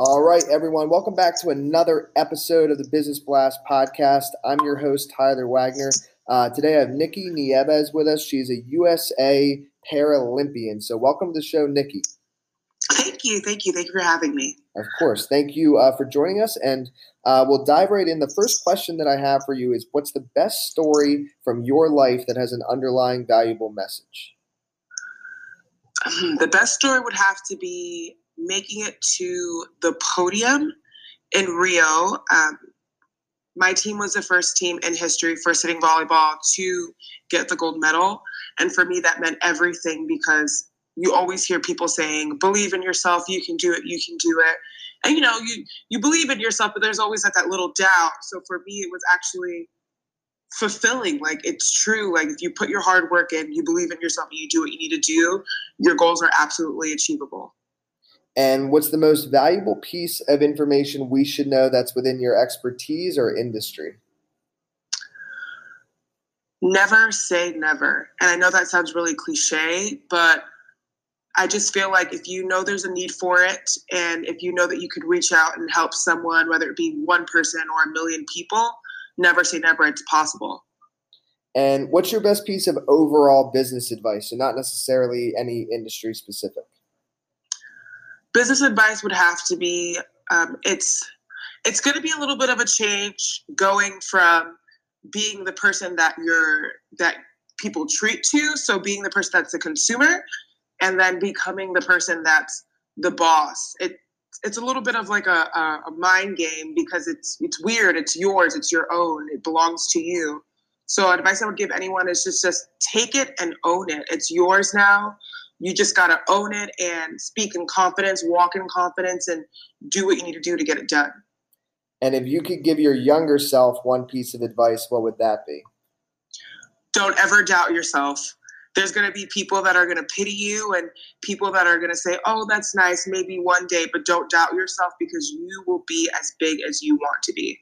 All right, everyone. Welcome back to another episode of the Business Blast podcast. I'm your host, Tyler Wagner. Uh, today I have Nikki Nieves with us. She's a USA Paralympian. So, welcome to the show, Nikki. Thank you. Thank you. Thank you for having me. Of course. Thank you uh, for joining us. And uh, we'll dive right in. The first question that I have for you is What's the best story from your life that has an underlying valuable message? The best story would have to be making it to the podium in Rio. Um, my team was the first team in history for sitting volleyball to get the gold medal. And for me, that meant everything because you always hear people saying, believe in yourself, you can do it, you can do it. And you know, you you believe in yourself, but there's always like that little doubt. So for me, it was actually fulfilling. Like it's true. Like if you put your hard work in, you believe in yourself and you do what you need to do, your goals are absolutely achievable. And what's the most valuable piece of information we should know that's within your expertise or industry? Never say never. And I know that sounds really cliche, but I just feel like if you know there's a need for it, and if you know that you could reach out and help someone, whether it be one person or a million people, never say never. It's possible. And what's your best piece of overall business advice, and not necessarily any industry specific? Business advice would have to be um, it's it's going to be a little bit of a change going from being the person that you're that people treat to so being the person that's the consumer and then becoming the person that's the boss. It it's a little bit of like a, a, a mind game because it's it's weird it's yours it's your own it belongs to you. So advice i would give anyone is just just take it and own it. It's yours now you just got to own it and speak in confidence, walk in confidence, and do what you need to do to get it done. And if you could give your younger self one piece of advice, what would that be? Don't ever doubt yourself. There's going to be people that are going to pity you and people that are going to say, oh, that's nice, maybe one day, but don't doubt yourself because you will be as big as you want to be.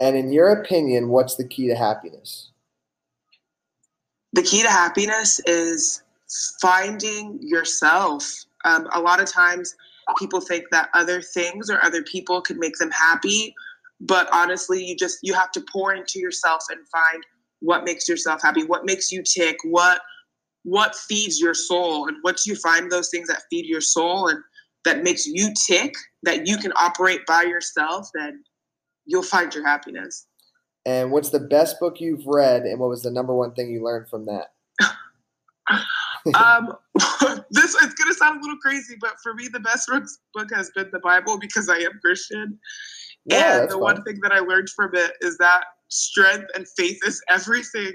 And in your opinion, what's the key to happiness? The key to happiness is finding yourself. Um, a lot of times people think that other things or other people could make them happy but honestly you just you have to pour into yourself and find what makes yourself happy what makes you tick what what feeds your soul and once you find those things that feed your soul and that makes you tick that you can operate by yourself then you'll find your happiness and what's the best book you've read and what was the number one thing you learned from that um, this it's gonna sound a little crazy, but for me, the best book has been the Bible because I am Christian. Yeah, and the fun. one thing that I learned from it is that strength and faith is everything.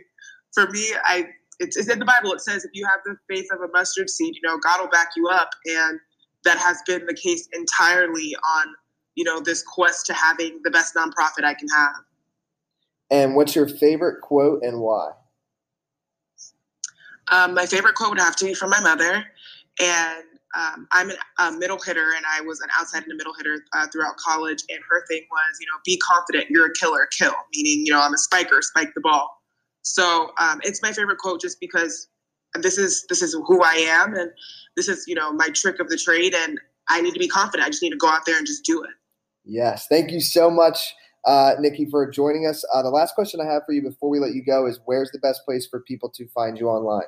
For me, I it's, it's in the Bible. It says if you have the faith of a mustard seed, you know God will back you up, and that has been the case entirely on you know this quest to having the best nonprofit I can have. And what's your favorite quote and why? Um, my favorite quote would have to be from my mother, and um, I'm a middle hitter, and I was an outside and a middle hitter uh, throughout college. And her thing was, you know, be confident. You're a killer. Kill, meaning, you know, I'm a spiker. Spike the ball. So um, it's my favorite quote, just because this is this is who I am, and this is you know my trick of the trade, and I need to be confident. I just need to go out there and just do it. Yes, thank you so much uh, Nikki, for joining us. Uh, the last question I have for you before we let you go is where's the best place for people to find you online?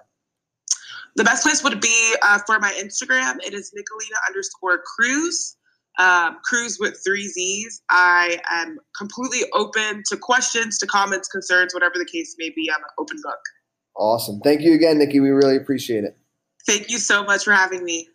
The best place would be uh, for my Instagram. It is Nicolina underscore Cruz. Uh, Cruz with three Z's. I am completely open to questions, to comments, concerns, whatever the case may be. I'm an open book. Awesome. Thank you again, Nikki. We really appreciate it. Thank you so much for having me.